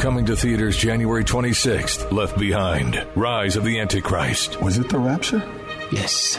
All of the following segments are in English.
Coming to theaters January 26th, Left Behind, Rise of the Antichrist. Was it the rapture? Yes.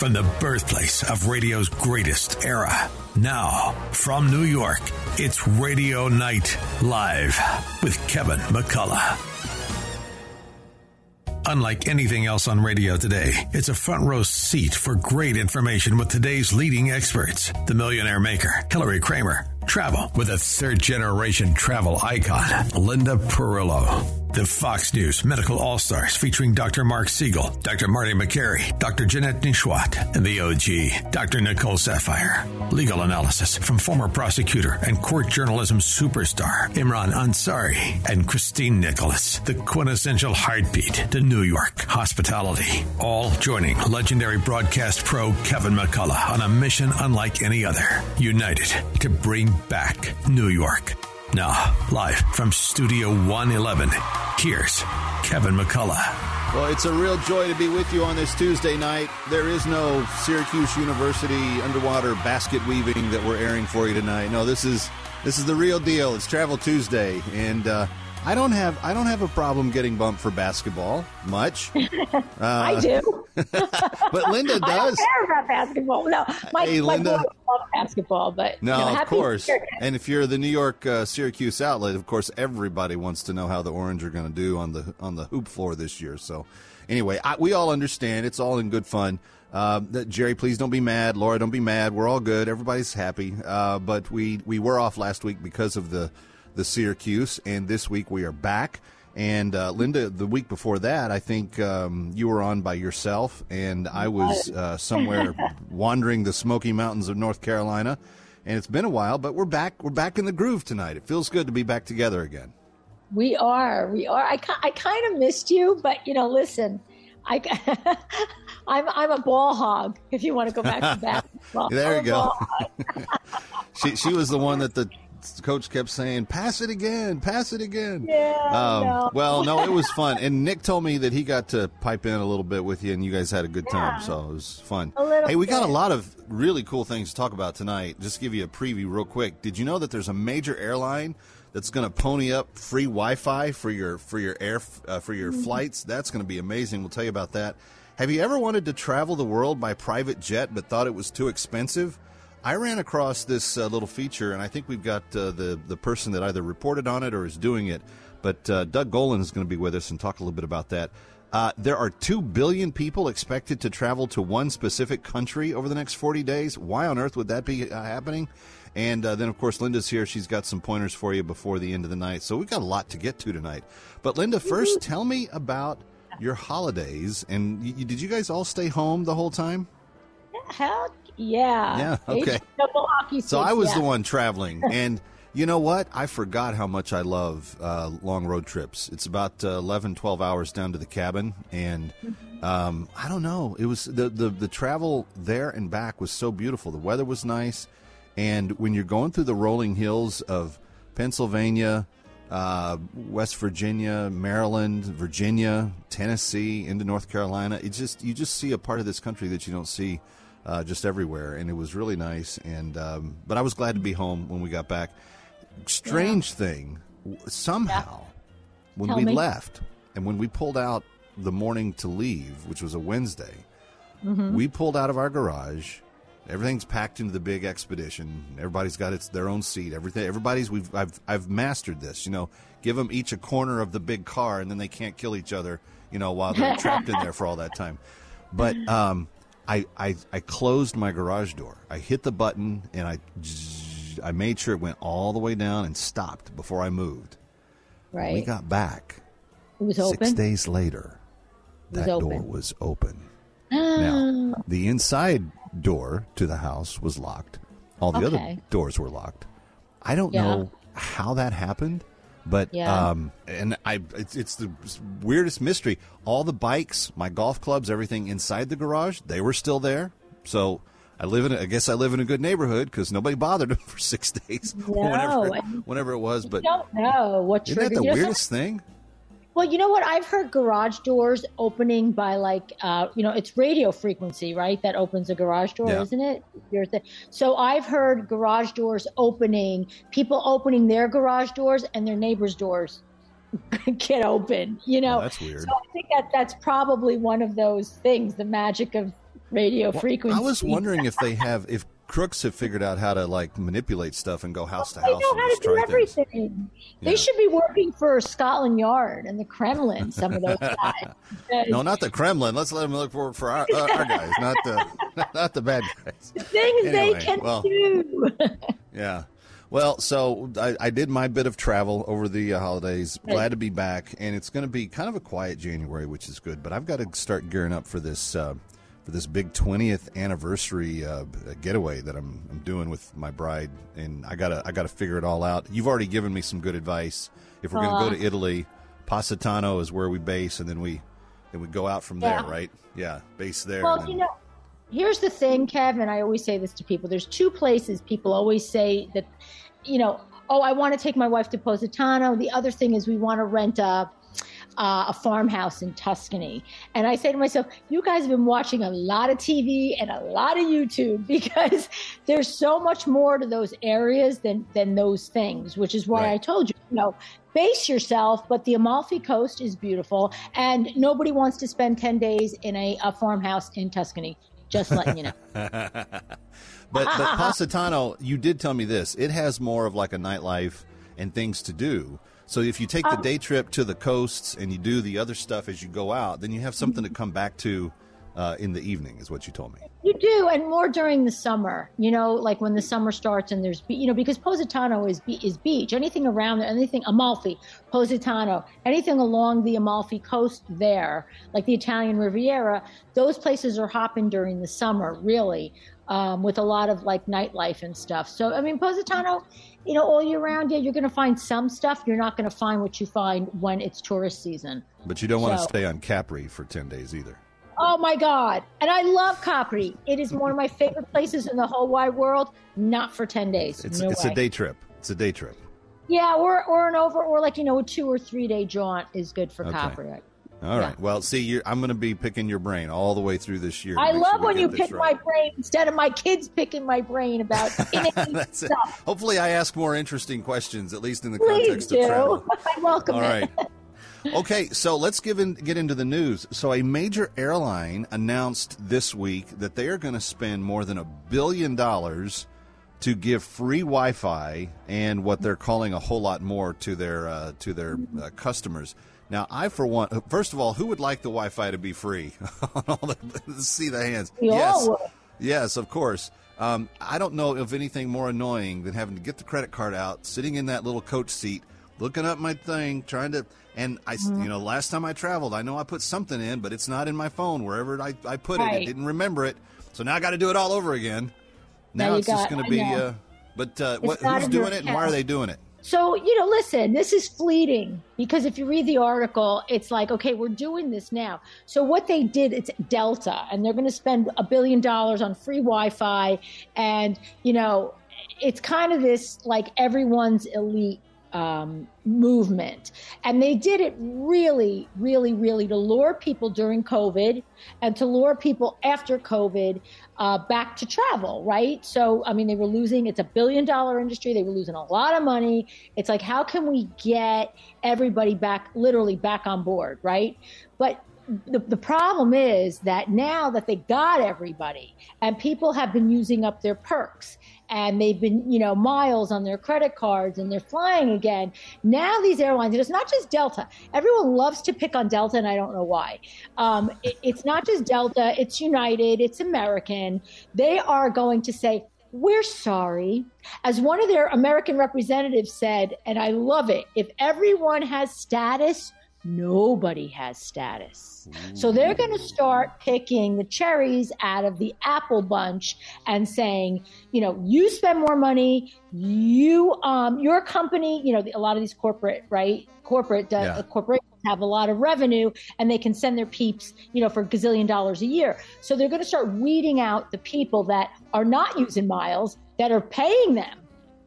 From the birthplace of radio's greatest era. Now, from New York, it's Radio Night Live with Kevin McCullough. Unlike anything else on radio today, it's a front row seat for great information with today's leading experts. The Millionaire Maker, Hillary Kramer, travel with a third generation travel icon, Linda Perillo. The Fox News Medical All Stars featuring Dr. Mark Siegel, Dr. Marty Makary, Dr. Janette Nesheiwat, and the OG, Dr. Nicole Saphier. Legal analysis from former prosecutor and court journalism superstar Imran Ansari and Christine Nicholas, the quintessential heartbeat to New York hospitality. All joining legendary broadcast pro Kevin McCullough on a mission unlike any other, united to bring back New York. Now, live from Studio 111, here's Kevin McCullough. Well, it's a real joy to be with you on this Tuesday night. There is no Syracuse University underwater basket weaving that we're airing for you tonight. No, this is this is the real deal. It's Travel Tuesday, and uh, I don't have I don't have a problem getting bumped for basketball much. Uh, I do, but Linda does. I don't care about basketball. No, my, hey, my Linda. love basketball, but no, you know, of course. And if you're the New York uh, Syracuse outlet, of course, everybody wants to know how the Orange are going to do on the on the hoop floor this year. So, anyway, I, we all understand. It's all in good fun. Uh, Jerry, please don't be mad. Laura, don't be mad. We're all good. Everybody's happy. Uh, but we we were off last week because of the the Syracuse, and this week we are back. And uh, Linda, the week before that, I think um, you were on by yourself, and I was uh, somewhere wandering the Smoky Mountains of North Carolina. And it's been a while, but we're back. We're back in the groove tonight. It feels good to be back together again. We are. We are. I, I kind of missed you, but you know, listen, I, I'm I'm a ball hog. If you want to go back to basketball, there I'm you go. she she was the one that the coach kept saying, "Pass it again, pass it again." Yeah. Um, no. Well, no, it was fun, and Nick told me that he got to pipe in a little bit with you, and you guys had a good time, so it was fun. hey, we bit. got a lot of really cool things to talk about tonight. Just give you a preview, real quick. Did you know that there's a major airline that's going to pony up free Wi-Fi for your for your air uh, for your mm-hmm. flights? That's going to be amazing. We'll tell you about that. Have you ever wanted to travel the world by private jet but thought it was too expensive? I ran across this uh, little feature, and I think we've got uh, the the person that either reported on it or is doing it. But uh, Doug Gollan is going to be with us and talk a little bit about that. Uh, there are two billion people expected to travel to one specific country over the next 40 days. Why on earth would that be uh, happening? And uh, then, of course, Linda's here. She's got some pointers for you before the end of the night. So we've got a lot to get to tonight. But Linda, first, tell me about your holidays. And y- did you guys all stay home the whole time? Hell yeah. Yeah. Okay. so I was yeah. the one traveling, and you know what? I forgot how much I love uh, long road trips. It's about uh, 11, 12 hours down to the cabin, and um, I don't know. It was the, the the travel there and back was so beautiful. The weather was nice, and when you're going through the rolling hills of Pennsylvania. Uh, West Virginia, Maryland, Virginia, Tennessee, into North Carolina. It just you just see a part of this country that you don't see uh, just everywhere, and it was really nice. And um, but I was glad to be home when we got back. Strange yeah. thing, somehow, yeah. when Tell we me. left and when we pulled out the morning to leave, which was a Wednesday, mm-hmm. we pulled out of our garage. Everything's packed into the big expedition. Everybody's got its their own seat. Everything. Everybody's. We've. I've. I've mastered this. You know, give them each a corner of the big car, and then they can't kill each other. You know, while they're trapped in there for all that time. But um, I, I, I closed my garage door. I hit the button and I, I made sure it went all the way down and stopped before I moved. Right. When we got back. It was open. six days later. was That door was open. now, ah. the inside door to the house was locked. All the other doors were locked. I don't Yeah. know how that happened, But Yeah. um, and I, it's, it's the weirdest mystery. All the bikes, my golf clubs, everything inside the garage, they were still there. So I live in, a, I guess I live in a good neighborhood because nobody bothered them for six days, whenever, whenever it was. But I don't know what isn't that the you weirdest thing? Well, you know what? I've heard garage doors opening by like, uh, you know, it's radio frequency, right? That opens a garage door, Yeah. isn't it? Your thi- So I've heard garage doors opening, people opening their garage doors and their neighbors' doors get open. You know, Oh, that's weird. So I think that that's probably one of those things, the magic of radio frequency. I was wondering if they have, if crooks have figured out how to like manipulate stuff and go house to house. They know and how to do try things. everything. They Yeah. should be working for Scotland Yard and the Kremlin. Some of those guys. No, not the Kremlin. Let's let them look for for our, uh, our guys, not the not the bad guys. things Anyway, they can well. do. Yeah. Well, so I, I did my bit of travel over the uh, holidays. Glad to be back, and it's going to be kind of a quiet January, which is good. But I've got to start gearing up for this uh, for this big twentieth anniversary uh, getaway that I'm I'm doing with my bride, and I gotta I gotta figure it all out. You've already given me some good advice. If we're going to go to Italy, Positano is where we base, and then we then we go out from there, right? Yeah, base there. Well, then- you know, here's the thing, Kevin. I always say this to people. There's two places people always say that, you know, oh, I want to take my wife to Positano. The other thing is we want to rent a. Uh, a farmhouse in Tuscany. And I say to myself, you guys have been watching a lot of TV and a lot of YouTube because there's so much more to those areas than, than those things, which is why Right. I told you, you know, base yourself. But the Amalfi Coast is beautiful and nobody wants to spend 10 days in a, a farmhouse in Tuscany. Just letting you know. But but Positano, you did tell me this. It has more of like a nightlife and things to do. So if you take the day trip to the coasts and you do the other stuff as you go out, then you have something to come back to uh, in the evening, is what you told me. You do, and more during the summer. You know, like when the summer starts and there's, you know, because Positano is is beach. Anything around there, anything Amalfi, Positano, anything along the Amalfi coast there, like the Italian Riviera, those places are hopping during the summer, really, um, with a lot of like nightlife and stuff. So, I mean, Positano, you know, all year round, yeah, you're going to find some stuff. You're not going to find what you find when it's tourist season. But you don't want to So- stay on Capri for 10 days either. Oh my God. And I love Capri. It is one of my favorite places in the whole wide world. Not for 10 days. It's, no it's way. a day trip. It's a day trip. Yeah, or, or an over, or like, you know, a two or three day jaunt is good for Okay. Capri. All right. Well, see, you're, I'm going to be picking your brain all the way through this year. I love sure when you pick right. my brain instead of my kids picking my brain about That's it. stuff. Hopefully, I ask more interesting questions, at least in the Please context do. of travel. I welcome All it. right. Okay, so let's give in, get into the news. So, a major airline announced this week that they are going to spend more than a billion dollars to give free Wi-Fi and what they're calling a whole lot more to their uh, to their uh, customers. Now, I for one, first of all, who would like the Wi-Fi to be free? On all the, see the hands. Yes, yes, of course. Um, I don't know of anything more annoying than having to get the credit card out, sitting in that little coach seat, looking up my thing, trying to. And I, Mm-hmm. you know, last time I traveled, I know I put something in, but it's not in my phone. Wherever I, I put it, Right. it didn't remember it. So now I got to do it all over again. Now Now it's just going to be. Uh, but uh, what, who's doing it, and why are they doing it? So, you know, listen, this is fleeting because if you read the article, it's like, okay, we're doing this now. So, what they did, it's Delta, and they're going to spend a billion dollars on free Wi Fi. And, you know, it's kind of this like everyone's elite um, movement. And they did it really, really, really to lure people during COVID and to lure people after COVID uh, back to travel, right? So, I mean, they were losing, it's a billion dollar industry. They were losing a lot of money. It's like, how can we get everybody back, literally back on board, right? But the, the problem is that now that they got everybody and people have been using up their perks and they've been, you know, miles on their credit cards and they're flying again. Now these airlines, and it's not just Delta. Everyone loves to pick on Delta, and I don't know why. Um, it, it's not just Delta. It's United. It's American. They are going to say, we're sorry. As one of their American representatives said, and I love it, if everyone has status, nobody has status. So they're going to start picking the cherries out of the apple bunch and saying, you know, you spend more money, you, um, your company, you know, a lot of these corporate, right? Corporate, uh, Yeah. corporations have a lot of revenue and they can send their peeps, you know, for a gazillion dollars a year. So they're going to start weeding out the people that are not using miles that are paying them,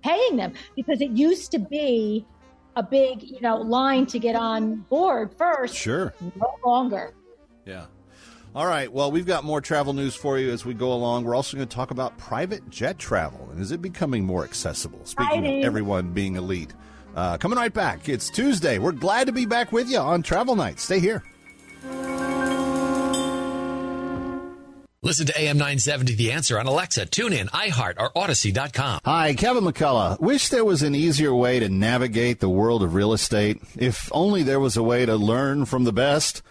paying them because it used to be a big, you know, line to get on board first. Sure. No longer. Yeah. All right. Well, we've got more travel news for you as we go along. We're also going to talk about private jet travel and is it becoming more accessible? Speaking of everyone being elite. Uh, coming right back. It's Tuesday. We're glad to be back with you on Travel Night. Stay here. Listen to AM 970 The Answer on Alexa, TuneIn, iHeart, or Audacy.com. Hi, Kevin McCullough. Wish there was an easier way to navigate the world of real estate. If only there was a way to learn from the best.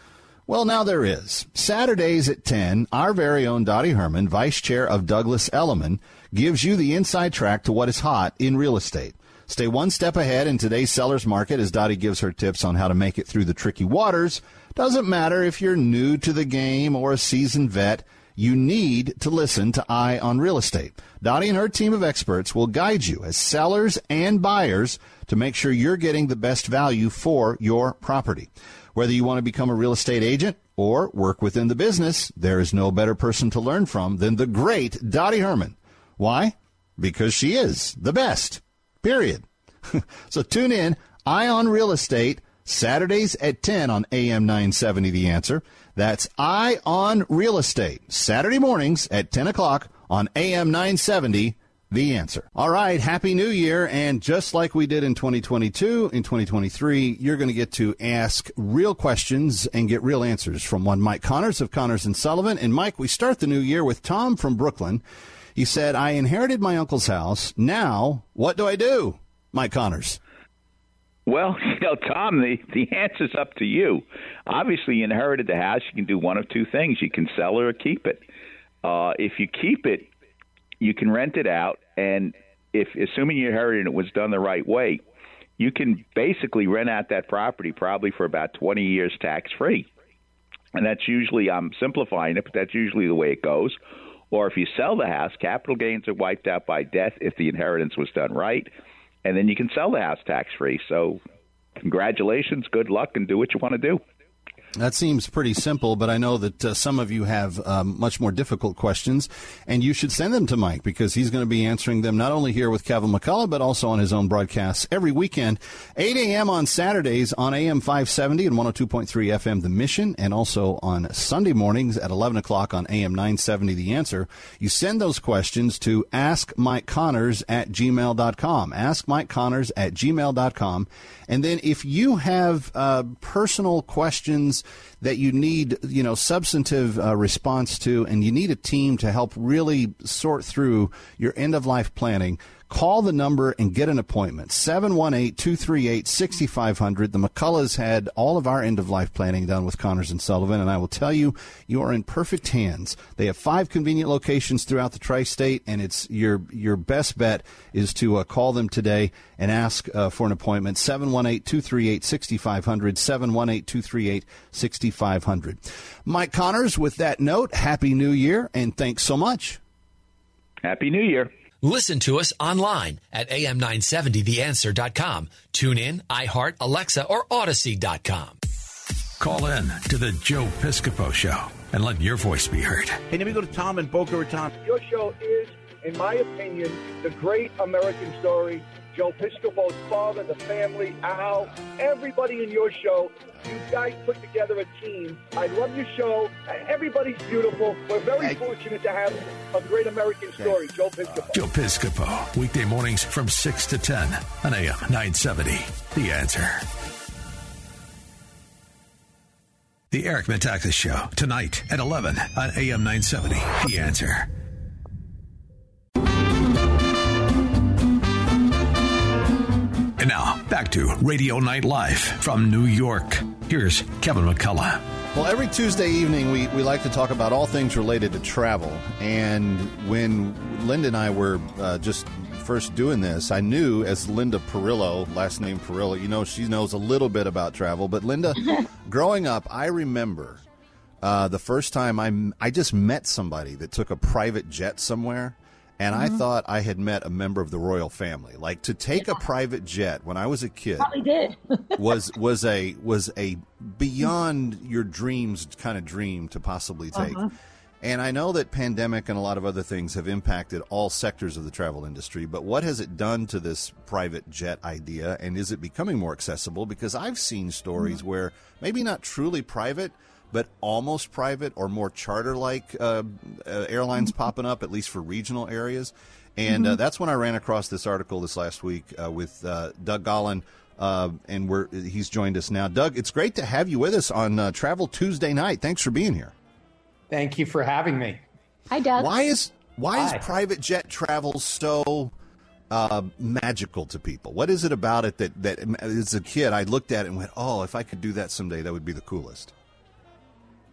Well, now there is. Saturdays at 10, our very own Dottie Herman, Vice Chair of Douglas Elliman, gives you the inside track to what is hot in real estate. Stay one step ahead in today's seller's market as Dottie gives her tips on how to make it through the tricky waters. Doesn't matter if you're new to the game or a seasoned vet, you need to listen to Eye on Real Estate. Dottie and her team of experts will guide you as sellers and buyers to make sure you're getting the best value for your property. Whether you want to become a real estate agent or work within the business, there is no better person to learn from than the great Dottie Herman. Why? Because she is the best. Period. so tune in, Eye on Real Estate, Saturdays at 10 on AM 970 The Answer. That's I on Real Estate, Saturday mornings at 10 o'clock on AM 970 The Answer. All right, Happy New Year. And just like we did in 2022, in 2023, you're going to get to ask real questions and get real answers from one Mike Connors of Connors and Sullivan. And Mike, we start the new year with Tom from Brooklyn. He said, I inherited my uncle's house. Now, what do I do? Mike Connors. Well, you know, Tom, the, the answer's up to you. Obviously, you inherited the house. You can do one of two things. You can sell it or keep it. Uh, if you keep it, you can rent it out. And if, assuming you inherited it, was done the right way, you can basically rent out that property probably for about 20 years tax free. And that's usually, I'm simplifying it, but that's usually the way it goes. Or if you sell the house, capital gains are wiped out by death if the inheritance was done right and then you can sell the house tax free. So, congratulations, good luck, and do what you want to do. That seems pretty simple, but I know that uh, some of you have um, much more difficult questions, and you should send them to Mike because he's going to be answering them not only here with Kevin McCullough, but also on his own broadcasts every weekend, 8 a.m. on Saturdays on AM 570 and 102.3 FM The Mission, and also on Sunday mornings at 11 o'clock on AM 970 The Answer. You send those questions to askmikeconnors at gmail.com. Askmikeconnors at gmail.com. And then if you have uh, personal questions that you need, you know, substantive uh, response to, and you need a team to help really sort through your end of life planning, call the number and get an appointment. 718-238-6500. The McCulloughs had all of our end of life planning done with Connors and Sullivan, and I will tell you, you are in perfect hands. They have five convenient locations throughout the tri-state, and it's your your best bet is to uh, call them today and ask uh, for an appointment. 718-238-6500, 718-238-6500. Mike Connors, with that note, Happy New Year, and thanks so much. Happy New Year. Listen to us online at am970theanswer.com. Tune in, iHeart, Alexa, or Audacy.com. Call in to the Joe Piscopo Show and let your voice be heard. Hey, let me go to Tom and Boca Raton. Your show is, in my opinion, the great American story. Joe Piscopo's father, the family, Al, everybody in your show. You guys put together a team. I love your show. Everybody's beautiful. We're very fortunate to have a great American story, Joe Piscopo. Joe Piscopo, weekday mornings from 6 to 10 on AM 970. The answer. The Eric Metaxas Show, tonight at 11 on AM 970. The answer. And now, back to Radio Night Live from New York. Here's Kevin McCullough. Well, every Tuesday evening, we, we like to talk about all things related to travel. And when Linda and I were uh, just first doing this, I knew as Linda Perillo, last name Perillo, you know, she knows a little bit about travel. But Linda, growing up, I remember uh, the first time I, I just met somebody that took a private jet somewhere. And mm-hmm. I thought I had met a member of the royal family. Like to take yeah. a private jet when I was a kid Probably did. was was a was a beyond your dreams kind of dream to possibly take. Uh-huh. And I know that pandemic and a lot of other things have impacted all sectors of the travel industry, but what has it done to this private jet idea and is it becoming more accessible because I've seen stories mm-hmm. where maybe not truly private but almost private or more charter like uh, uh, airlines mm-hmm. popping up, at least for regional areas. And uh, mm-hmm. uh, that's when I ran across this article this last week uh, with uh, Doug Gollan. and we're, he's joined us now. Doug, it's great to have you with us on Travel Tuesday night. Thanks for being here. Thank you for having me. Hi, Doug. Why is why Hi. is private jet travel so uh, magical to people? What is it about it that that as a kid I looked at it and went, "Oh, if I could do that someday, that would be the coolest."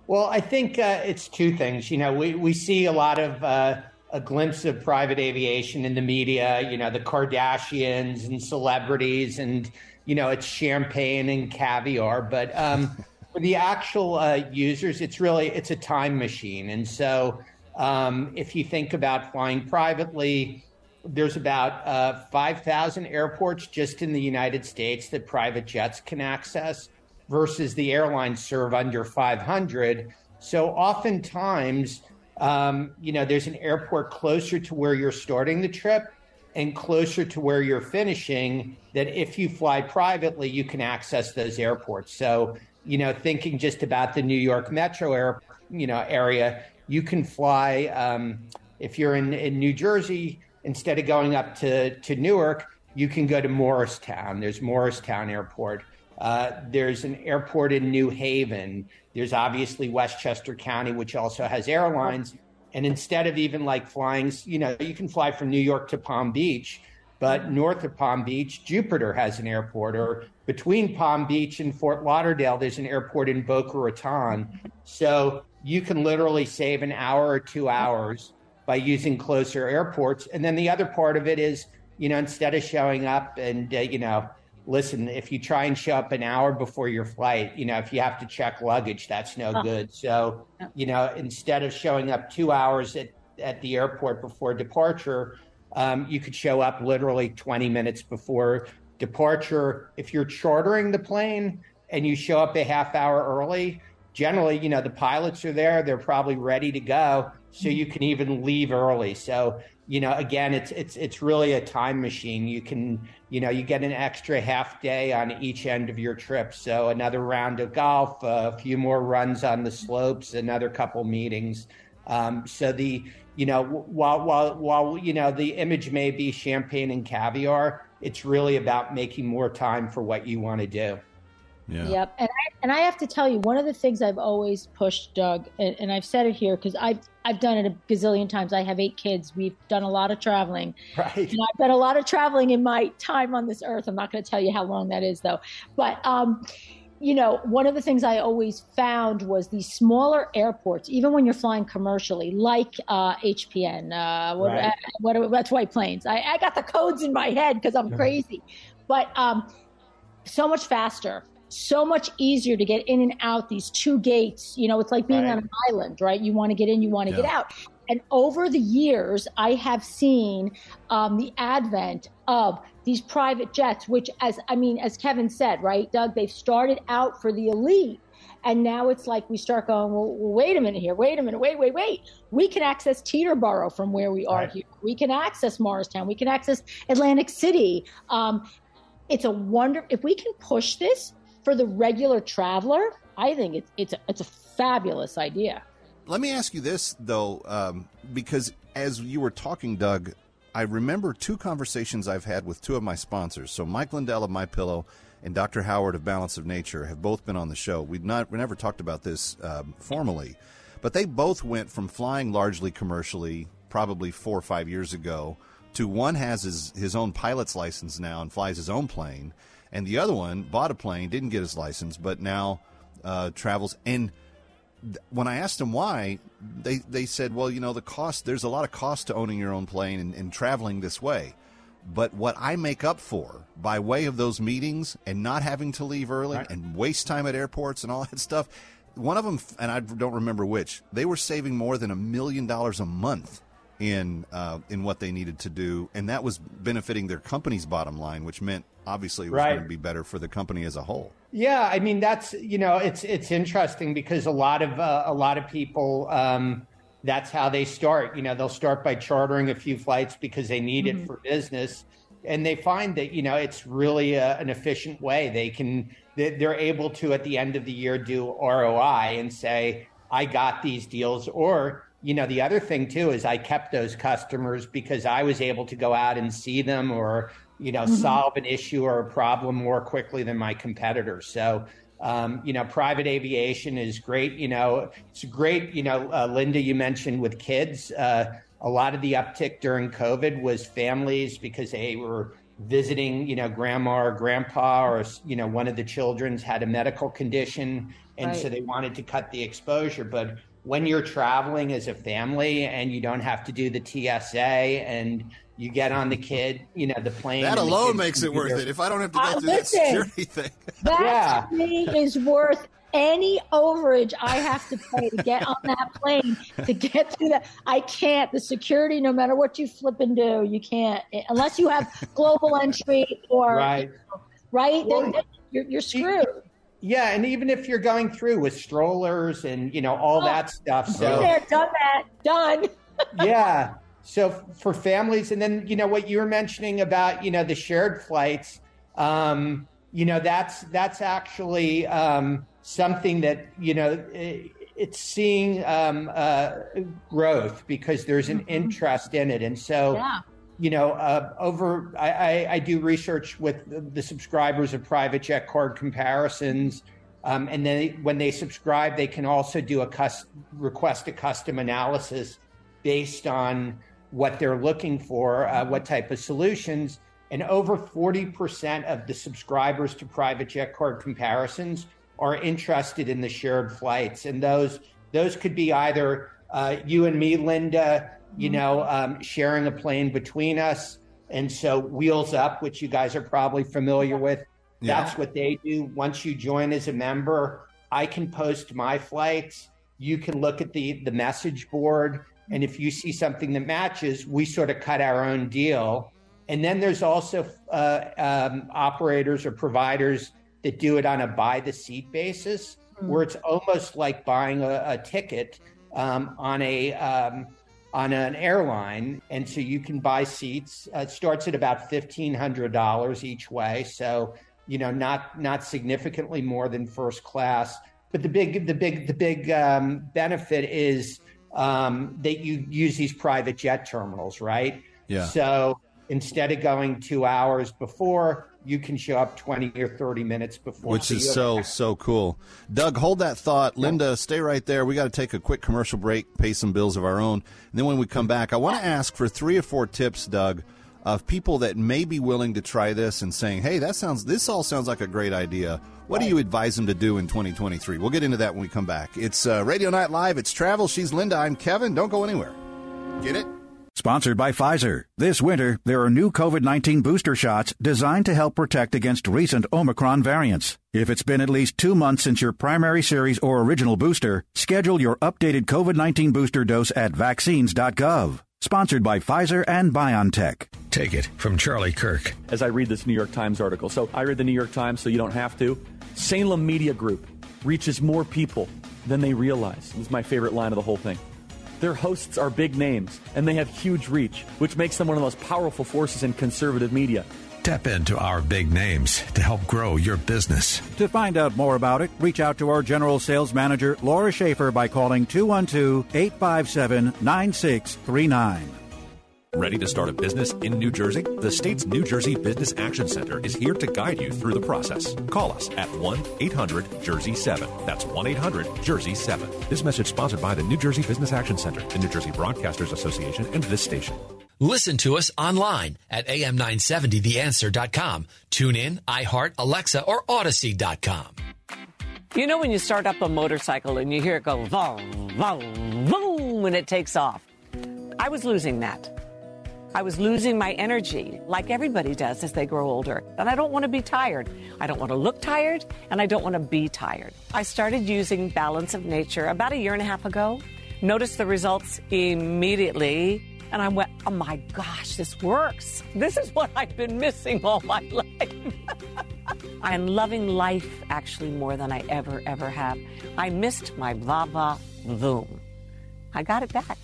Well, I think uh, it's two things. You know, we, we see a lot of uh, a glimpse of private aviation in the media, you know, the Kardashians and celebrities, and, you know, it's champagne and caviar. But um, for the actual uh, users, it's really it's a time machine. And so um, if you think about flying privately, there's about uh, 5,000 airports just in the United States that private jets can access versus the airlines serve under 500. So oftentimes, um, you know, there's an airport closer to where you're starting the trip and closer to where you're finishing that if you fly privately, you can access those airports. So, you know, thinking just about the New York metro air, you know, area, you can fly um, if you're in, in New Jersey, instead of going up to, to Newark, you can go to Morristown. There's Morristown Airport. Uh, there's an airport in New Haven. There's obviously Westchester County, which also has airlines. And instead of even like flying, you know, you can fly from New York to Palm Beach, but north of Palm Beach, Jupiter has an airport, or between Palm Beach and Fort Lauderdale, there's an airport in Boca Raton. So you can literally save an hour or two hours by using closer airports. And then the other part of it is, you know, instead of showing up and, uh, you know, listen, if you try and show up an hour before your flight, you know, if you have to check luggage, that's no huh. good. So, you know, instead of showing up two hours at, at the airport before departure, um, you could show up literally 20 minutes before departure. If you're chartering the plane and you show up a half hour early, generally, you know, the pilots are there, they're probably ready to go. So you can even leave early. So, you know, again, it's it's it's really a time machine. You can you know, you get an extra half day on each end of your trip. So another round of golf, a few more runs on the slopes, another couple meetings. Um, so the, you know, while while while you know the image may be champagne and caviar, it's really about making more time for what you want to do. Yeah. Yep. And I, and I have to tell you, one of the things I've always pushed, Doug, and, and I've said it here because I've I've done it a gazillion times. I have eight kids. We've done a lot of traveling. Right. And I've done a lot of traveling in my time on this earth. I'm not going to tell you how long that is, though. But um, you know, one of the things I always found was these smaller airports, even when you're flying commercially, like uh, HPN, uh, what, right. uh, what, that's White Plains. I, I, got the codes in my head because I'm crazy, but um, so much faster so much easier to get in and out these two gates. You know, it's like being right. on an island, right? You want to get in, you want to yeah. get out. And over the years, I have seen um, the advent of these private jets, which, as I mean, as Kevin said, right, Doug, they've started out for the elite. And now it's like we start going, well, wait a minute here, wait a minute, wait, wait, wait. We can access Teterboro from where we are right. here. We can access Morristown. We can access Atlantic City. Um, it's a wonder if we can push this for the regular traveler, I think it's it's a, it's a fabulous idea. Let me ask you this though, um, because as you were talking, Doug, I remember two conversations I've had with two of my sponsors. So Mike Lindell of My Pillow and Dr. Howard of Balance of Nature have both been on the show. We've not we never talked about this um, formally, but they both went from flying largely commercially, probably four or five years ago, to one has his his own pilot's license now and flies his own plane and the other one bought a plane, didn't get his license, but now uh, travels. And th- when I asked them why, they they said, well, you know, the cost. There's a lot of cost to owning your own plane and, and traveling this way. But what I make up for by way of those meetings and not having to leave early Right. and waste time at airports and all that stuff, one of them, and I don't remember which, they were saving more than a million dollars a month in uh, in what they needed to do, and that was benefiting their company's bottom line, which meant obviously it was Right. going to be better for the company as a whole. Yeah, I mean that's you know it's it's interesting because a lot of uh, a lot of people um, that's how they start. You know, they'll start by chartering a few flights because they need it for business, and they find that you know it's really a, an efficient way. They can they're able to at the end of the year do ROI and say I got these deals or. You know, the other thing too is I kept those customers because I was able to go out and see them or, you know, solve an issue or a problem more quickly than my competitors. So, um, you know, private aviation is great. You know, it's great. You know, uh, Linda, you mentioned with kids, uh, a lot of the uptick during COVID was families because they were visiting, you know, grandma or grandpa or, you know, one of the children's had a medical condition. And so they wanted to cut the exposure. But when you're traveling as a family and you don't have to do the TSA and you get on the kid, you know, the plane. That alone makes can it worth it. If I don't have to Uh, go through that listen. security thing. That Yeah. to me is worth any overage I have to pay to get on that plane to get through that. I can't. The security, no matter what you flip and do, you can't unless you have global entry or Right. right. Well, Then- then you're, you're screwed. Yeah, and even if you're going through with strollers and you know all Oh, that stuff, so there, done that, done. yeah. So f- for families, and then you know what you were mentioning about you know the shared flights, um, you know that's that's actually um, something that you know i- it's seeing um, uh, growth because there's an interest in it, and so Yeah. You know, uh, over I, I, I do research with the, subscribers of private jet card comparisons, um, and then when they subscribe, they can also do a request a custom analysis based on what they're looking for, uh, what type of solutions. And over 40% of the subscribers to private jet card comparisons are interested in the shared flights. And those those could be either uh, you and me, Linda, you know, um, sharing a plane between us. And so Wheels Up, which you guys are probably familiar with, Yeah. that's what they do. Once you join as a member, I can post my flights. You can look at the the message board, and if you see something that matches, we sort of cut our own deal. And then there's also uh, um, operators or providers that do it on a by the seat basis, where it's almost like buying a, a ticket um, on a um, on an airline, and so you can buy seats. Uh, it starts at about fifteen hundred dollars each way, so you know not not significantly more than first class. But the big the big the big um, benefit is um, that you use these private jet terminals, right? Yeah. So instead of going two hours before, you can show up twenty or thirty minutes before, Which is so so cool. Doug, hold that thought. Linda, stay right there. We got to take a quick commercial break, pay some bills of our own, and then when we come back, I want to ask for three or four tips, Doug, of people that may be willing to try this and saying, "Hey, that sounds this all sounds like a great idea." What do you advise them to do in 2023? We'll get into that when we come back. It's uh, Radio Night Live. It's travel. She's Linda. I'm Kevin. Don't go anywhere. Get it? Sponsored by Pfizer. This winter, there are new COVID 19 booster shots designed to help protect against recent Omicron variants. If it's been at least two months since your primary series or original booster, schedule your updated COVID 19 booster dose at vaccines.gov. Sponsored by Pfizer and BioNTech. Take it from Charlie Kirk. as I read this New York Times article. So I read the New York Times so you don't have to. Salem Media Group reaches more people than they realize. This is my favorite line of the whole thing. Their hosts are big names, and they have huge reach, which makes them one of the most powerful forces in conservative media. Tap into our big names to help grow your business. To find out more about it, reach out to our General Sales Manager, Laura Schaefer, by calling 212 857 9639. Ready to start a business in New Jersey? The state's New Jersey Business Action Center is here to guide you through the process. Call us at 1 800 Jersey 7. That's 1 800 Jersey 7. This message sponsored by the New Jersey Business Action Center, the New Jersey Broadcasters Association, and this station. Listen to us online at am970theanswer.com. Tune in, iHeart, Alexa, or Audacy.com. You know when you start up a motorcycle and you hear it go boom, boom, boom when it takes off? I was losing that. I was losing my energy like everybody does as they grow older. And I don't want to be tired. I don't want to look tired and I don't want to be tired. I started using Balance of Nature about a year and a half ago. Noticed the results immediately. And I went, oh my gosh, this works. This is what I've been missing all my life. I'm loving life actually more than I ever, ever have. I missed my va va voom. I got it back.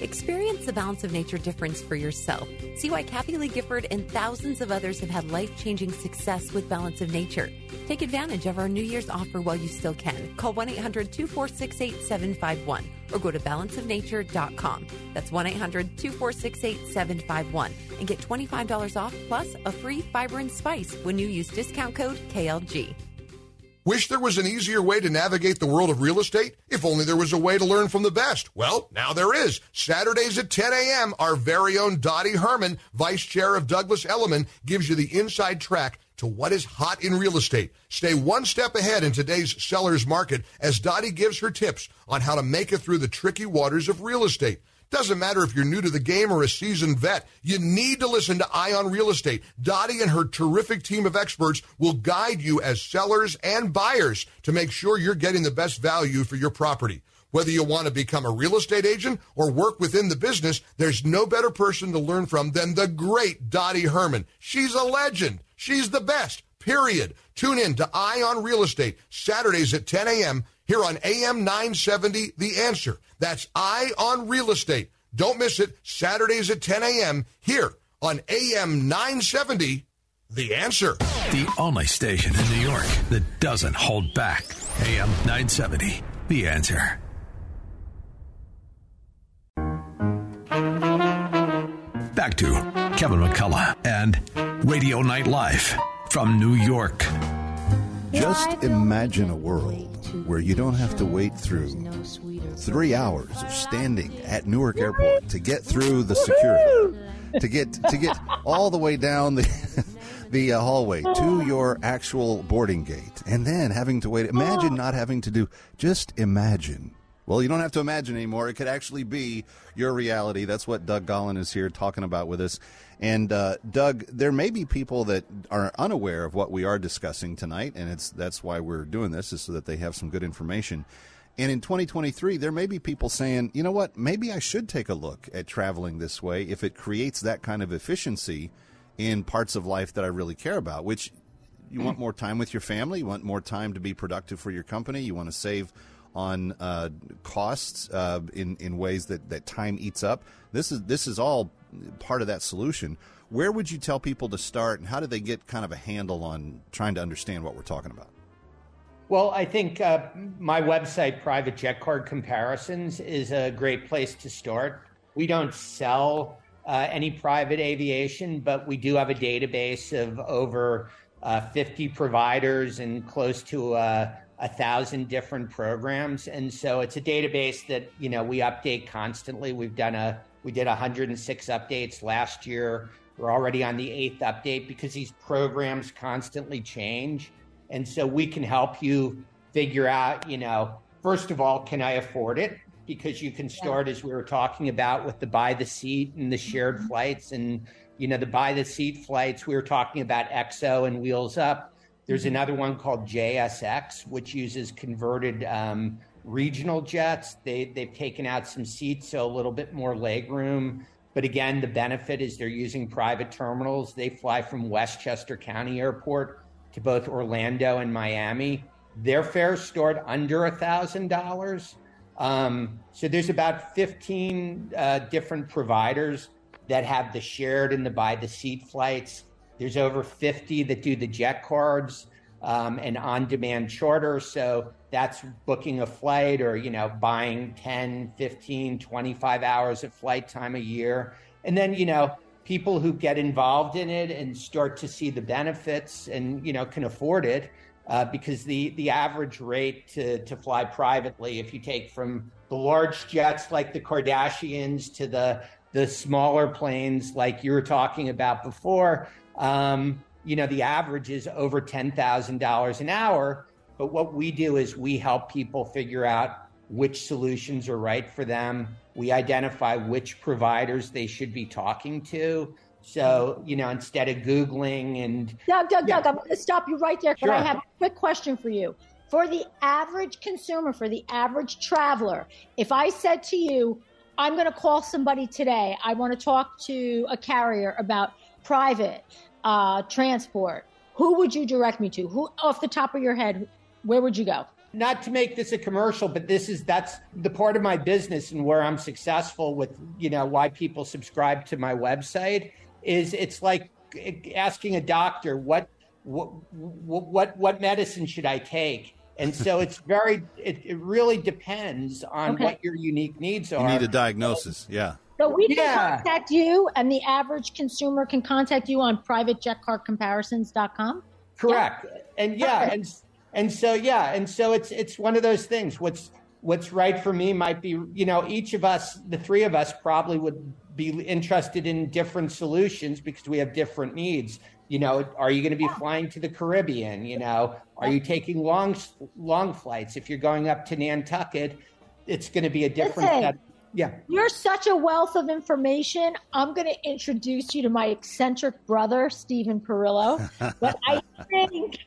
Experience the balance of nature difference for yourself. See why Kathie Lee Gifford and thousands of others have had life changing success with balance of nature. Take advantage of our New Year's offer while you still can. Call 1 800 246 8751 or go to balanceofnature.com. That's 1 800 246 8751 and get $25 off plus a free fiber and spice when you use discount code KLG. Wish there was an easier way to navigate the world of real estate? If only there was a way to learn from the best. Well, now there is. Saturdays at 10 a.m., our very own Dottie Herman, Vice Chair of Douglas Elliman, gives you the inside track to what is hot in real estate. Stay one step ahead in today's seller's market as Dottie gives her tips on how to make it through the tricky waters of real estate. Doesn't matter if you're new to the game or a seasoned vet, you need to listen to Eye on Real Estate. Dottie and her terrific team of experts will guide you as sellers and buyers to make sure you're getting the best value for your property. Whether you want to become a real estate agent or work within the business, there's no better person to learn from than the great Dottie Herman. She's a legend. She's the best, period. Tune in to Eye on Real Estate, Saturdays at 10 a.m. here on AM 970, The Answer. That's I on Real Estate. Don't miss it. Saturdays at 10 a.m. here on AM 970. The answer. The only station in New York that doesn't hold back. AM 970. The answer. Back to Kevin McCullough and Radio Night Live from New York. Just imagine a world where you don't have to wait through three hours of standing at Newark Airport to get through the security, to get to get all the way down the the uh, hallway to your actual boarding gate, and then having to wait. Imagine not having to do. Just imagine. Well, you don't have to imagine anymore. It could actually be your reality. That's what Doug Gollan is here talking about with us. And uh, Doug, there may be people that are unaware of what we are discussing tonight, and it's that's why we're doing this is so that they have some good information. And in 2023, there may be people saying, you know what, maybe I should take a look at traveling this way if it creates that kind of efficiency in parts of life that I really care about, which you want more time with your family, you want more time to be productive for your company, you want to save on uh, costs uh, in in ways that, that time eats up. This is this is all part of that solution. Where would you tell people to start, and how do they get kind of a handle on trying to understand what we're talking about? Well, I think uh, my website, Private Jet Card Comparisons, is a great place to start. We don't sell uh, any private aviation, but we do have a database of over uh, 50 providers and close to uh, a thousand different programs. And so it's a database that, you know, we update constantly. We've done a, we did 106 updates last year. We're already on the eighth update because these programs constantly change. And so we can help you figure out, you know, first of all, can I afford it? Because you can start, as we were talking about, with the buy the seat and the shared mm-hmm. flights. And, you know, the buy the seat flights, we were talking about XO and Wheels Up. There's another one called JSX, which uses converted um, regional jets. They, they've taken out some seats, so a little bit more leg room. But again, the benefit is they're using private terminals. They fly from Westchester County Airport to both Orlando and Miami. Their fares start under a thousand dollars. Um, so there's about 15 uh, different providers that have the shared and the buy the seat flights. There's over 50 that do the jet cards um, and on demand charter. So that's booking a flight or, you know, buying 10, 15, 25 hours of flight time a year. And then, you know, people who get involved in it and start to see the benefits and, you know, can afford it. Uh, because the, the average rate to, to fly privately, if you take from the large jets like the Kardashians to the the smaller planes like you were talking about before, um, you know, the average is over $10,000 an hour. But what we do is we help people figure out which solutions are right for them. We identify which providers they should be talking to. So, you know, instead of Googling and. Doug, Doug, yeah. Doug, I'm going to stop you right there. Sure. But I have a quick question for you. For the average consumer, for the average traveler, if I said to you, I'm going to call somebody today, I want to talk to a carrier about private uh, transport, who would you direct me to? Who, off the top of your head, where would you go? not to make this a commercial, but this is that's the part of my business and where I'm successful with, you know, why people subscribe to my website is it's like asking a doctor what what what what medicine should I take? And so it's very it, it really depends on okay. what your unique needs are. You need a diagnosis, yeah. So we can contact you, and the average consumer can contact you on privatejetcardcomparisons.com. Correct. Yeah. And yeah, Perfect. and and so yeah and so it's it's one of those things what's what's right for me might be you know each of us the three of us probably would be interested in different solutions because we have different needs you know are you going to be flying to the caribbean you know are you taking long long flights if you're going up to nantucket it's going to be a different Listen, yeah you're such a wealth of information i'm going to introduce you to my eccentric brother stephen perillo but i think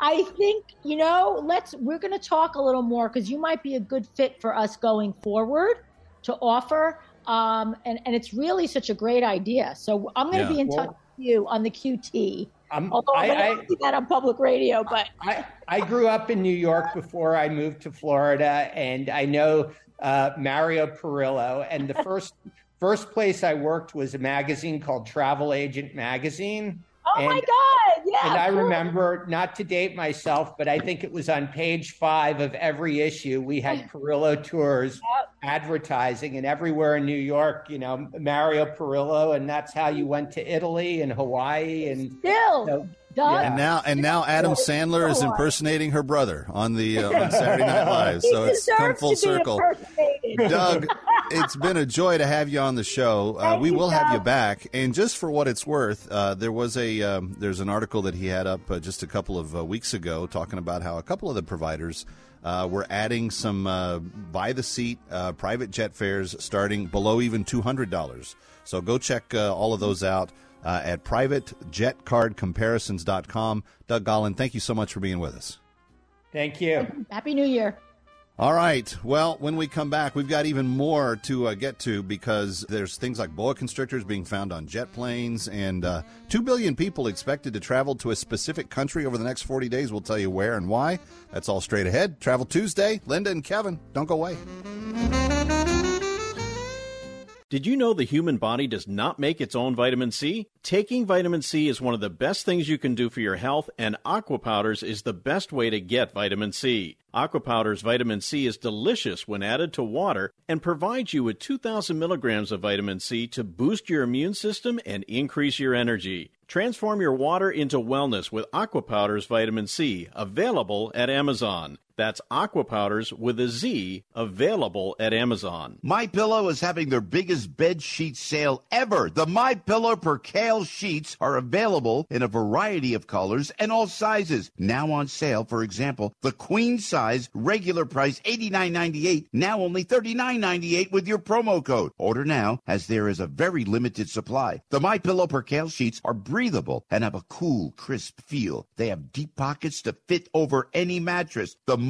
I think, you know, let's, we're going to talk a little more because you might be a good fit for us going forward to offer. Um, and, and it's really such a great idea. So I'm going to yeah. be in well, touch with you on the QT. Um, Although I, I don't see that on public radio, but I, I grew up in New York before I moved to Florida, and I know uh, Mario Perillo. And the first first place I worked was a magazine called Travel Agent Magazine. Oh and, my God! Yeah. And I remember, not to date myself, but I think it was on page five of every issue. We had Perillo tours yep. advertising, and everywhere in New York, you know, Mario Perillo, and that's how you went to Italy and Hawaii and still. So, yeah. And now, and now, Adam Sandler is impersonating her brother on the uh, on Saturday Night Live. So it's come full circle. Doug, it's been a joy to have you on the show. Uh, we will have you back. And just for what it's worth, uh, there was a um, there's an article that he had up uh, just a couple of uh, weeks ago talking about how a couple of the providers. Uh, we're adding some uh, by the seat private jet fares starting below even $200. So go check all of those out uh, at privatejetcardcomparisons.com. Doug Gollan, thank you so much for being with us. Thank you. Happy New Year. All right. Well, when we come back, we've got even more to uh, get to because there's things like boa constrictors being found on jet planes, and uh, 2 billion people expected to travel to a specific country over the next 40 days. We'll tell you where and why. That's all straight ahead. Travel Tuesday. Linda and Kevin, don't go away. Did you know the human body does not make its own vitamin C? Taking vitamin C is one of the best things you can do for your health, and aqua powders is the best way to get vitamin C. Aqua Powder's vitamin C is delicious when added to water and provides you with 2,000 milligrams of vitamin C to boost your immune system and increase your energy. Transform your water into wellness with Aqua Powder's vitamin C, available at Amazon. That's Aqua Powders with a Z, available at Amazon. My Pillow is having their biggest bed sheet sale ever. The My Pillow Percale sheets are available in a variety of colors and all sizes. Now on sale, for example, the queen size regular price $89.98, now only $39.98 with your promo code. Order now as there is a very limited supply. The My Pillow Percale sheets are breathable and have a cool, crisp feel. They have deep pockets to fit over any mattress. The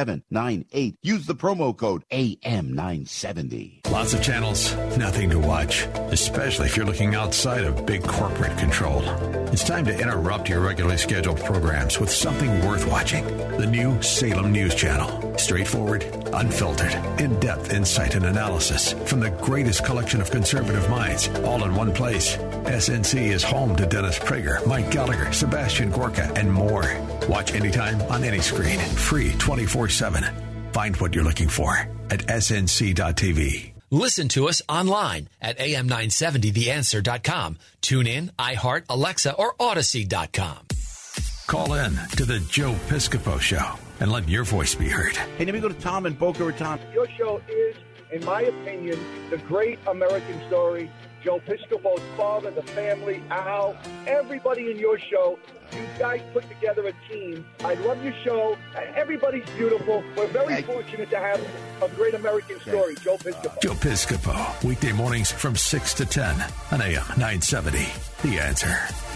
798. Use the promo code AM970. Lots of channels, nothing to watch, especially if you're looking outside of big corporate control. It's time to interrupt your regularly scheduled programs with something worth watching. The new Salem News Channel. Straightforward, unfiltered, in depth insight and analysis from the greatest collection of conservative minds, all in one place. SNC is home to Dennis Prager, Mike Gallagher, Sebastian Gorka, and more. Watch anytime on any screen. Free 24 7. Find what you're looking for at snc.tv. Listen to us online at am970theanswer.com. Tune in, iHeart, Alexa, or Audacy.com. Call in to the Joe Piscopo Show and let your voice be heard. Hey, let me go to Tom in Boca Raton. Your show is, in my opinion, the great American story. Joe Piscopo's father, the family, Al, everybody in your show. You guys put together a team. I love your show. Everybody's beautiful. We're very fortunate to have a great American story, Joe Piscopo. Joe Piscopo, weekday mornings from 6 to 10 on AM 970. The answer.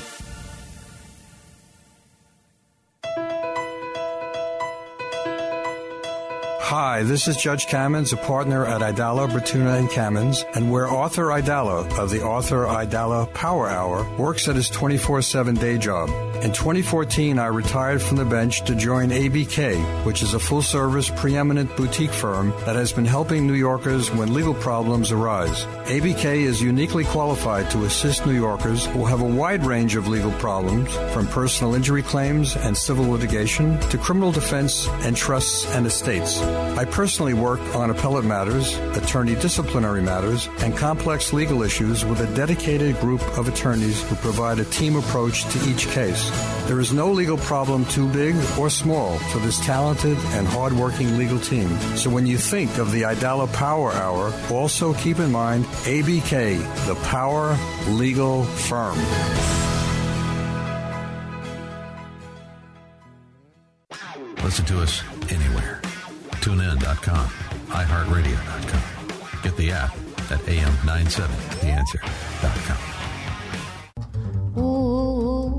Hi, this is Judge Kamins, a partner at Aidala, Bertuna, and Kamins, and where Arthur Aidala of the Arthur Aidala Power Hour works at his 24-7 day job. In 2014, I retired from the bench to join ABK, which is a full-service, preeminent boutique firm that has been helping New Yorkers when legal problems arise. ABK is uniquely qualified to assist New Yorkers who have a wide range of legal problems, from personal injury claims and civil litigation to criminal defense and trusts and estates. I personally work on appellate matters, attorney disciplinary matters, and complex legal issues with a dedicated group of attorneys who provide a team approach to each case. There is no legal problem too big or small for this talented and hardworking legal team. So when you think of the Aidala Power Hour, also keep in mind ABK, the Power Legal Firm. Listen to us anywhere. TuneIn.com, iHeartRadio.com. Get the app at AM970theanswer.com. Ooh,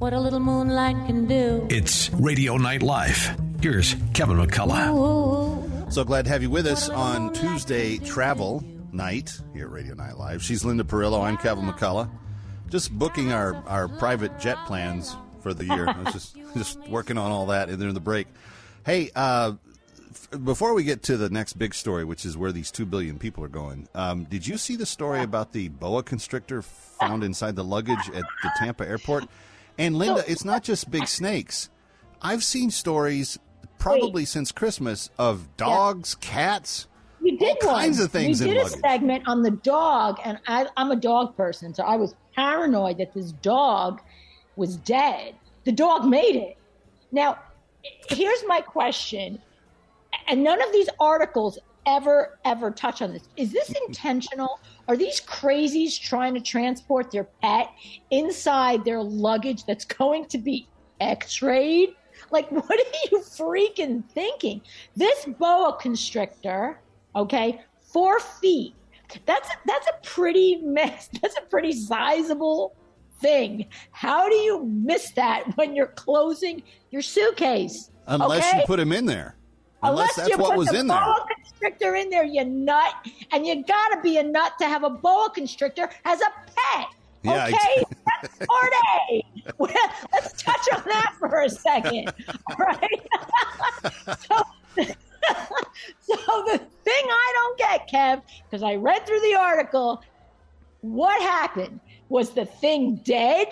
what a little moonlight can do. It's Radio Night Live. Here's Kevin McCullough. So glad to have you with us on Tuesday travel night here at Radio Night Live. She's Linda Perillo. I'm Kevin McCullough. Just booking our, our private jet plans for the year. I was just just working on all that during the break. Hey, uh, f- before we get to the next big story, which is where these two billion people are going, um, did you see the story about the boa constrictor found inside the luggage at the Tampa airport? And Linda, it's not just big snakes. I've seen stories probably since Christmas of dogs, cats, We did all kinds of things We in did a luggage. segment on the dog, and I, I'm a dog person, so I was paranoid that this dog was dead. The dog made it. Now, here's my question, and none of these articles ever ever touch on this. Is this intentional? Are these crazies trying to transport their pet inside their luggage that's going to be x-rayed? Like, what are you freaking thinking? This boa constrictor, okay, four feet. That's a, that's a pretty mess. That's a pretty sizable thing. How do you miss that when you're closing your suitcase? Unless okay? you put him in there. Unless, that's you what was the in there. boa constrictor in there, you nut. And you gotta be a nut to have a boa constrictor as a pet. Yeah, okay, that's part A. Let's touch on that for a second. All right. so, so the thing I don't get, Kev, because I read through the article, what happened? Was the thing dead?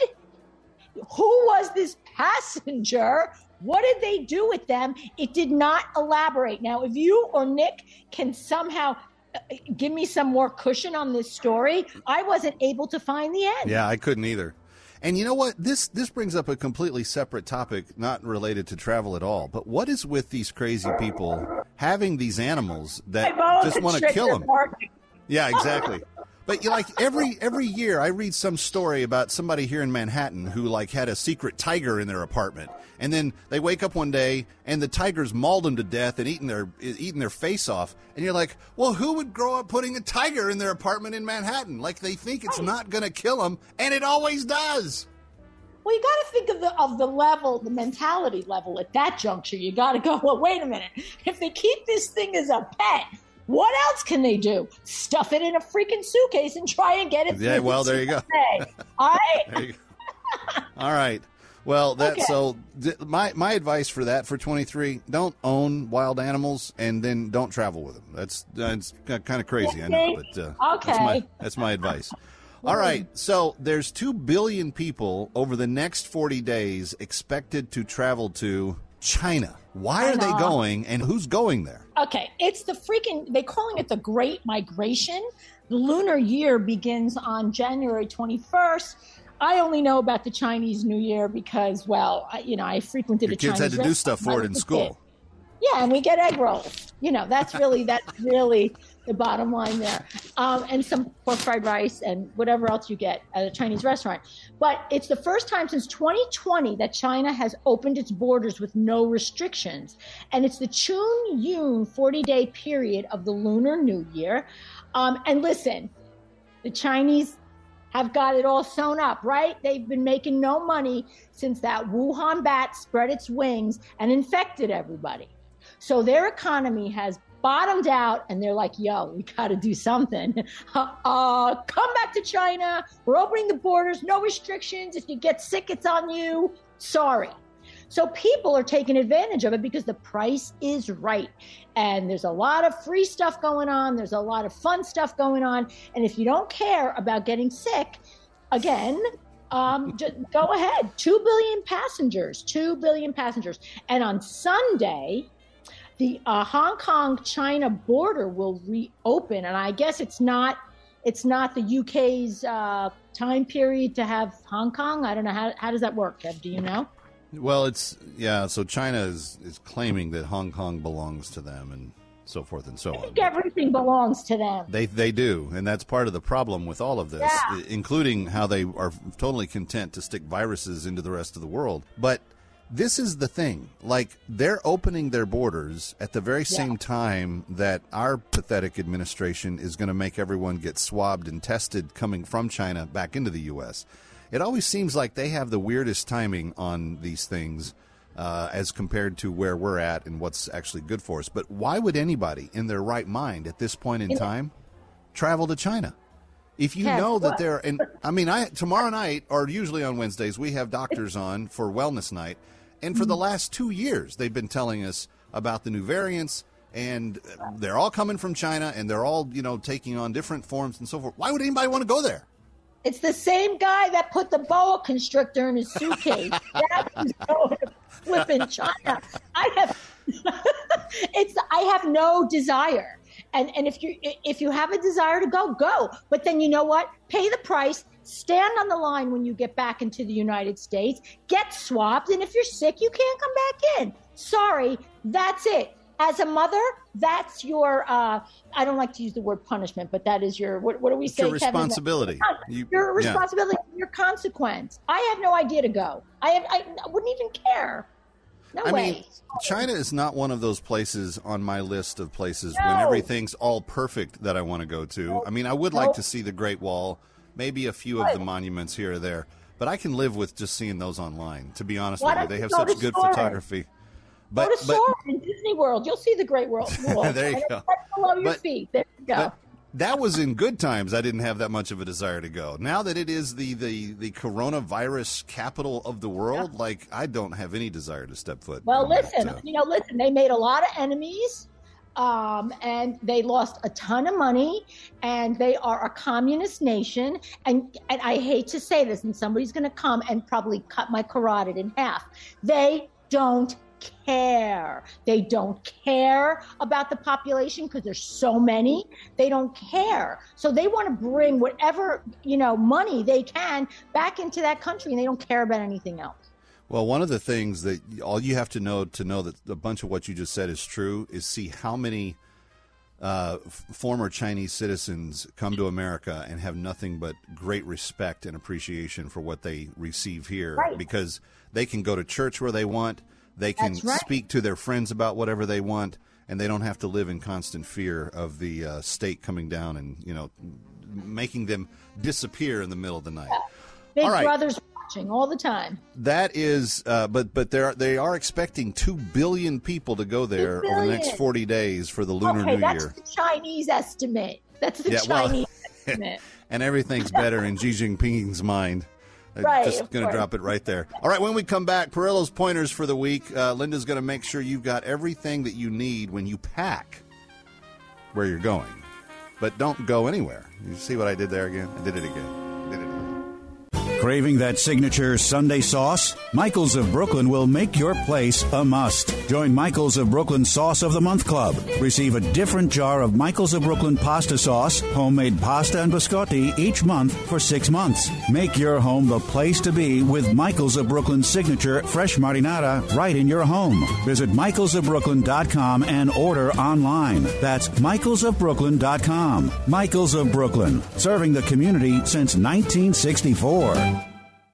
Who was this passenger? What did they do with them? It did not elaborate. Now, if you or Nick can somehow uh, give me some more cushion on this story, I wasn't able to find the end. Yeah, I couldn't either. And you know what? This this brings up a completely separate topic, not related to travel at all. But what is with these crazy people having these animals that just want to kill them? Mark. Yeah, exactly. But you like every every year, I read some story about somebody here in Manhattan who like had a secret tiger in their apartment, and then they wake up one day and the tiger's mauled them to death and eating their eating their face off, and you're like, well, who would grow up putting a tiger in their apartment in Manhattan? Like they think it's not going to kill them, and it always does. Well, you got to think of the of the level, the mentality level at that juncture. You got to go. Well, wait a minute. If they keep this thing as a pet, what else can they do? Stuff it in a freaking suitcase and try and get it. Yeah, through well, the there you go. TSA. All right. There you go. All right. Well, that Okay. so th- my my advice for that for 23, don't own wild animals and then don't travel with them. That's that's kind of crazy, I know, but uh, that's my Okay. that's my advice. All right. So there's 2 billion people over the next 40 days expected to travel to China. Why are they going and who's going there? Okay, it's the freaking, they calling it the Great Migration. The lunar year begins on January 21st. I only know about the Chinese New Year because, well, I, you know, I frequented Your kids Chinese had to do stuff for it in school. kid. Yeah, and we get egg rolls. You know, that's really that's really the bottom line there. Um, and some pork fried rice and whatever else you get at a Chinese restaurant. But it's the first time since 2020 that China has opened its borders with no restrictions. And it's the Chun Yun 40 day period of the Lunar New Year. Um, and listen, the Chinese have got it all sewn up, right? They've been making no money since that Wuhan bat spread its wings and infected everybody. So their economy has bottomed out and they're like, yo, we got to do something. Uh, come back to China. We're opening the borders, no restrictions. If you get sick, it's on you. Sorry. So people are taking advantage of it because the price is right. And there's a lot of free stuff going on. There's a lot of fun stuff going on. And if you don't care about getting sick, again, um, just go ahead. Two billion passengers, two billion passengers. And on Sunday, the uh, Hong Kong China border will reopen, and I guess it's not it's not the UK's uh, time period to have Hong Kong. I don't know how how does that work. Kev? Do you know? Well, it's yeah. So China is is claiming that Hong Kong belongs to them and so forth and so I on. everything belongs to them. They they do, and that's part of the problem with all of this, Yeah. including how they are totally content to stick viruses into the rest of the world. But this is the thing: like they're opening their borders at the very same time that our pathetic administration is going to make everyone get swabbed and tested coming from China back into the U.S. It always seems like they have the weirdest timing on these things uh, as compared to where we're at and what's actually good for us. But why would anybody in their right mind at this point in time travel to China? If you Kev, know that they're, and I mean, I tomorrow night or usually on Wednesdays we have doctors on for wellness night, and for the Mm-hmm. last two years they've been telling us about the new variants, and they're all coming from China, and they're all you know taking on different forms and so forth. Why would anybody want to go there? It's the same guy that put the boa constrictor in his suitcase. that was going to flipping China. I have, it's I have no desire, and and if you if you have a desire to go, go. But then you know what? Pay the price. Stand on the line when you get back into the United States. Get swabbed, and if you're sick, you can't come back in. Sorry, that's it. As a mother, that's your. Uh, I don't like to use the word punishment, but that is your. What, what do we It's say? your Kevin? responsibility. You- your yeah. responsibility, your consequence. I have no idea to go. I have. I wouldn't even care. No I way. mean, China is not one of those places on my list of places No. when everything's all perfect that I want to go to. I mean, I would like to see the Great Wall, maybe a few of the monuments here or there, but I can live with just seeing those online. To be honest Why with you, they have go such good Soarin'? photography. go But to but in Disney World. You'll see the Great World. Wall. There you go. below your But- feet. There you go. that was in good times. I didn't have that much of a desire to go. Now that it is the the the coronavirus capital of the world, like I don't have any desire to step foot. Well, in that, listen, uh, you know, listen, they made a lot of enemies. Um, and they lost a ton of money, and they are a communist nation. And and I hate to say this, and somebody's going to come and probably cut my carotid in half. They don't care. They don't care about the population because there's so many. They don't care. So they want to bring whatever you know money they can back into that country, and they don't care about anything else. Well, one of the things that all you have to know to know that a bunch of what you just said is true is see how many uh, f- former Chinese citizens come to America and have nothing but great respect and appreciation for what they receive here Right. because they can go to church where they want, they can right. speak to their friends about whatever they want, and they don't have to live in constant fear of the uh, state coming down and you know making them disappear in the middle of the night. Big All right. Brother's watching all the time. That is, uh, but but they are they are expecting two billion people to go there over the next forty days for the Lunar okay, New that's Year, That's the Chinese estimate. That's the Yeah, well- Chinese estimate. and everything's better in Xi Jinping's mind. Right, Just going to drop it right there. All right, when we come back, Perillo's pointers for the week. Uh, Linda's going to make sure you've got everything that you need when you pack where you're going, but don't go anywhere. You see what I did there again? I did it again. Craving that signature Sunday sauce? Michaels of Brooklyn will make your place a must. Join Michaels of Brooklyn Sauce of the Month Club. Receive a different jar of Michaels of Brooklyn pasta sauce, homemade pasta and biscotti each month for six months. Make your home the place to be with Michaels of Brooklyn signature fresh marinara right in your home. Visit michaelsofbrooklyn.com and order online. That's michaelsofbrooklyn.com. Michaels of Brooklyn, serving the community since 1964.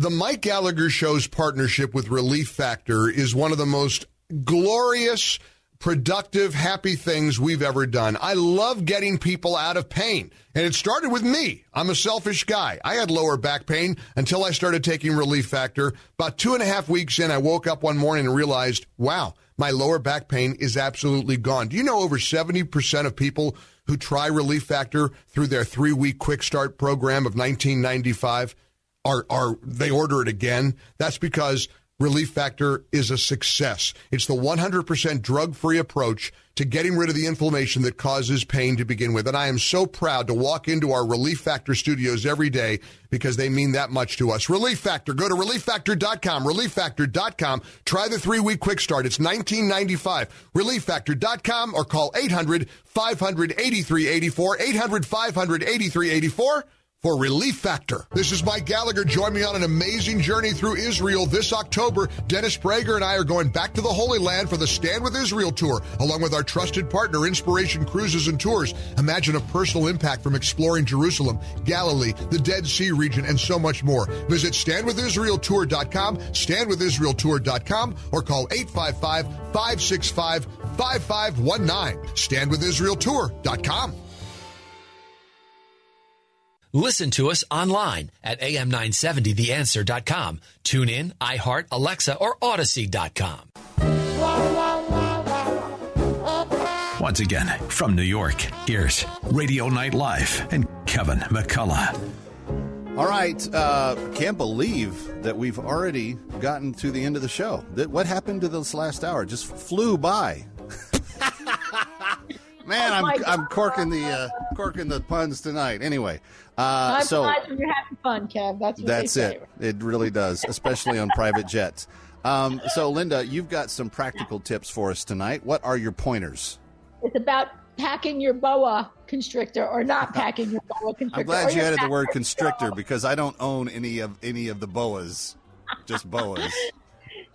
The Mike Gallagher Show's partnership with Relief Factor is one of the most glorious, productive, happy things we've ever done. I love getting people out of pain. And it started with me. I'm a selfish guy. I had lower back pain until I started taking Relief Factor. About two and a half weeks in, I woke up one morning and realized, wow, my lower back pain is absolutely gone. Do you know over 70% of people who try Relief Factor through their three week quick start program of 1995 are, are they order it again? That's because Relief Factor is a success. It's the 100% drug free approach to getting rid of the inflammation that causes pain to begin with. And I am so proud to walk into our Relief Factor studios every day because they mean that much to us. Relief Factor. Go to relieffactor.com, relieffactor.com. Try the three week quick start. It's 1995. Relieffactor.com or call 800 500 8384, 800 500 8384 for Relief Factor. This is Mike Gallagher. Join me on an amazing journey through Israel this October. Dennis Prager and I are going back to the Holy Land for the Stand with Israel tour, along with our trusted partner, Inspiration Cruises and Tours. Imagine a personal impact from exploring Jerusalem, Galilee, the Dead Sea region, and so much more. Visit standwithisraeltour.com, standwithisraeltour.com, or call 855 565 5519. Standwithisraeltour.com. Listen to us online at am970theanswer.com. Tune in, iHeart, Alexa, or Audacy.com. Once again, from New York, here's Radio Night Live and Kevin McCullough. All right, uh, can't believe that we've already gotten to the end of the show. That what happened to this last hour just flew by. Man, Oh I'm I'm corking the uh, corking the puns tonight. Anyway, uh, Time so you're having fun, Kev. That's what that's it. It really does, especially on private jets. Um, so, Linda, you've got some practical tips for us tonight. What are your pointers? It's about packing your boa constrictor or not packing your boa constrictor. I'm glad you added the word constrictor because I don't own any of any of the boas, just boas.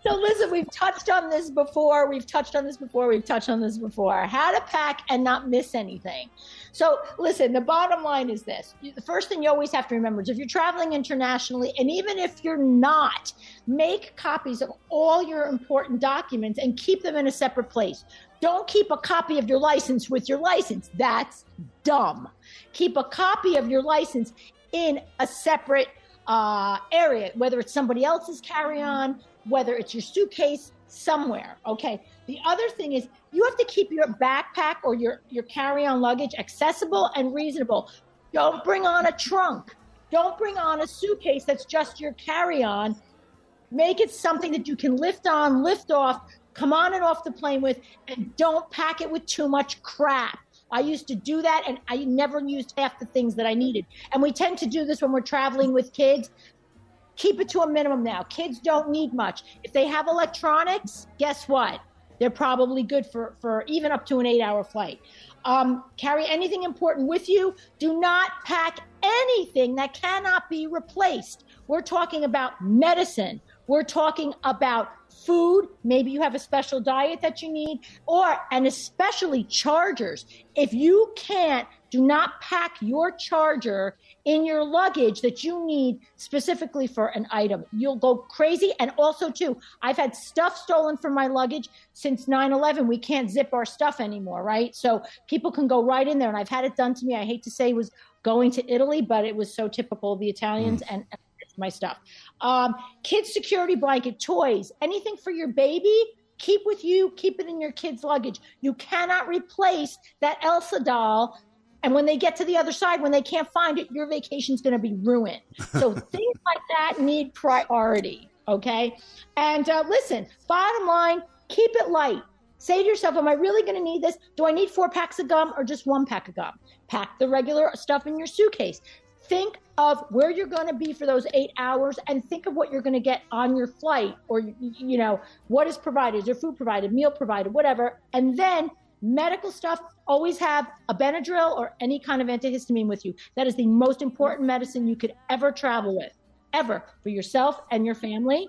So listen, we've touched on this before. We've touched on this before. We've touched on this before. How to pack and not miss anything. So listen, the bottom line is this. The first thing you always have to remember is if you're traveling internationally, and even if you're not, make copies of all your important documents and keep them in a separate place. Don't keep a copy of your license with your license. That's dumb. Keep a copy of your license in a separate uh, area, whether it's somebody else's carry on, whether it's your suitcase, somewhere. Okay. The other thing is you have to keep your backpack or your, your carry on luggage accessible and reasonable. Don't bring on a trunk. Don't bring on a suitcase that's just your carry on. Make it something that you can lift on, lift off, come on and off the plane with, and don't pack it with too much crap. I used to do that and I never used half the things that I needed. And we tend to do this when we're traveling with kids. Keep it to a minimum now. Kids don't need much. If they have electronics, guess what? They're probably good for, for even up to an eight hour flight. Um, carry anything important with you. Do not pack anything that cannot be replaced. We're talking about medicine. We're talking about food. Maybe you have a special diet that you need, or, and especially chargers. If you can't, do not pack your charger in your luggage that you need specifically for an item. You'll go crazy. And also, too, I've had stuff stolen from my luggage since 9 11. We can't zip our stuff anymore, right? So people can go right in there. And I've had it done to me. I hate to say it was going to Italy, but it was so typical of the Italians. Mm. and my stuff. Um, kids security blanket, toys, anything for your baby, keep with you, keep it in your kid's luggage. You cannot replace that Elsa doll. And when they get to the other side, when they can't find it, your vacation's going to be ruined. So things like that need priority. Okay. And uh, listen, bottom line, keep it light. Say to yourself, Am I really going to need this? Do I need four packs of gum or just one pack of gum? Pack the regular stuff in your suitcase think of where you're going to be for those eight hours and think of what you're going to get on your flight or you know what is provided is there food provided meal provided whatever and then medical stuff always have a benadryl or any kind of antihistamine with you that is the most important medicine you could ever travel with ever for yourself and your family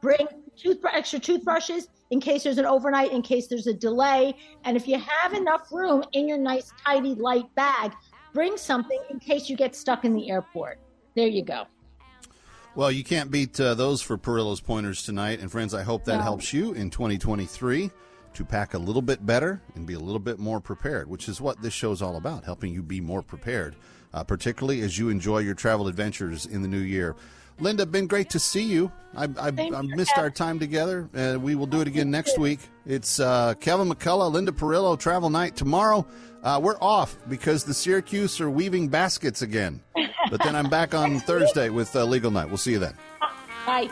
bring toothbrush, extra toothbrushes in case there's an overnight in case there's a delay and if you have enough room in your nice tidy light bag bring something in case you get stuck in the airport. There you go. Well, you can't beat uh, those for Perillo's pointers tonight. And friends, I hope that no. helps you in 2023 to pack a little bit better and be a little bit more prepared, which is what this show is all about, helping you be more prepared, uh, particularly as you enjoy your travel adventures in the new year. Linda, been great to see you. I, I, I missed our time together. and we will do it again next week. It's uh, Kevin McCullough, Linda Perillo, Travel Night tomorrow. Uh, we're off because the Syracuse are weaving baskets again. But then I'm back on Thursday with uh, Legal Night. We'll see you then. Bye.